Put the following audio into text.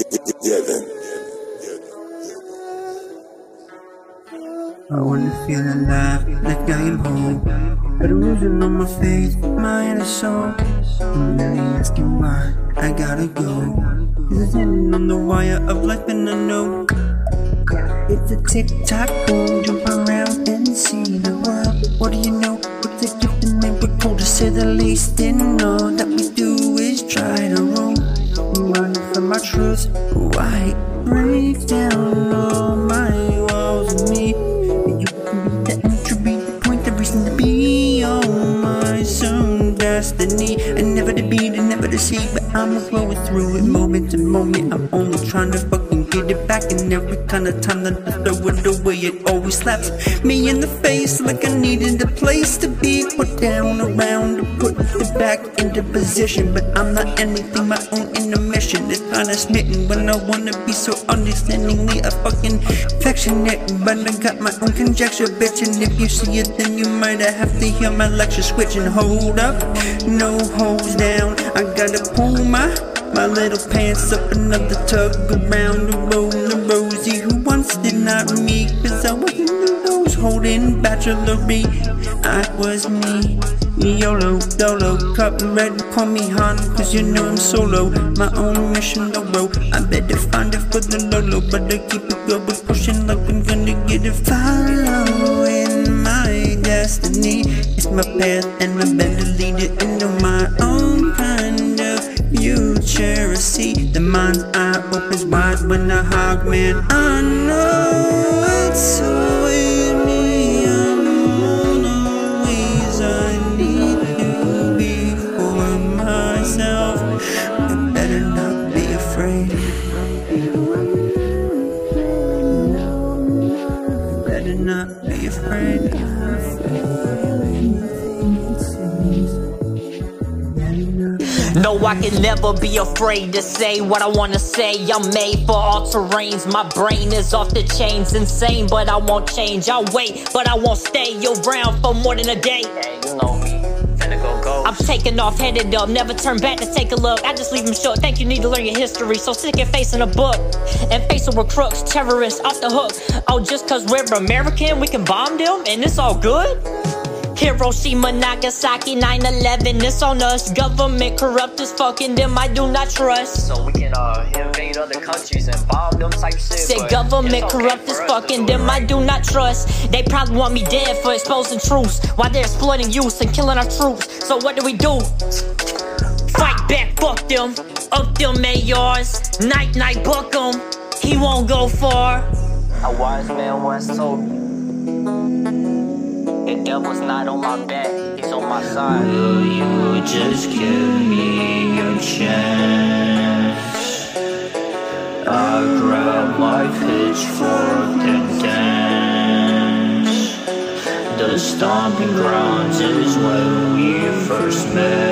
I wanna feel alive, like I am home. But I'm losing on my faith, mind and soul. I'm really asking why I gotta go. Cause I'm sitting on the wire of life and I know. It's a tick tock boom, jump around and see the world. What do you know? It's a gift and maybe we're told to say the least. And all that But I'm flowing through it moment to moment. I'm only trying to fucking get it back. And every kind of time that I throw it away, it always slaps me in the face like I needed a place to be put down around put it back into position. But I'm not anything my own. It's kinda smitten when I wanna be so understandingly a fucking affectionate. But I got my own conjecture, bitch. And if you see it, then you might have to hear my lecture switch and hold up. No holds down. I gotta pull my my little pants up another tug around the road. The Rosie who once did not me, cause I wasn't the those holding bachelory. I was me. YOLO, dolo, cup red, call me Han, cause you know I'm solo. My own mission, no road. I better find it for the Lolo, but I keep it going, pushing like I'm gonna get it. Following my destiny, it's my path, and I better lead it into my own kind of future. See the mind's eye opens wide when the hug, man. I know it's with No, I can never be afraid to say what I wanna say. I'm made for all terrains. My brain is off the chains, insane, but I won't change. I'll wait, but I won't stay around for more than a day. I'm taking off, headed up, never turn back to take a look. I just leave them short. Think you need to learn your history, so stick your face in a book and face it with crooks, terrorists off the hook. Oh, just cause we're American, we can bomb them and it's all good? Hiroshima, Nagasaki, 9-11, it's on us. Government corrupt as fucking them, I do not trust. So we can uh invade other countries and bomb them type shit. Said government okay corrupt as fucking them, I do not trust. They probably want me dead for exposing truths while they're exploiting youth and killing our troops. So what do we do? Fight back, fuck them. Up them mayors. Night, night, buck 'em. He won't go far. A wise man once told me, the devil's not on my back, he's on my side. Will you just give me your chance? I grab my pitchfork and dance. The stomping grounds is where we first met.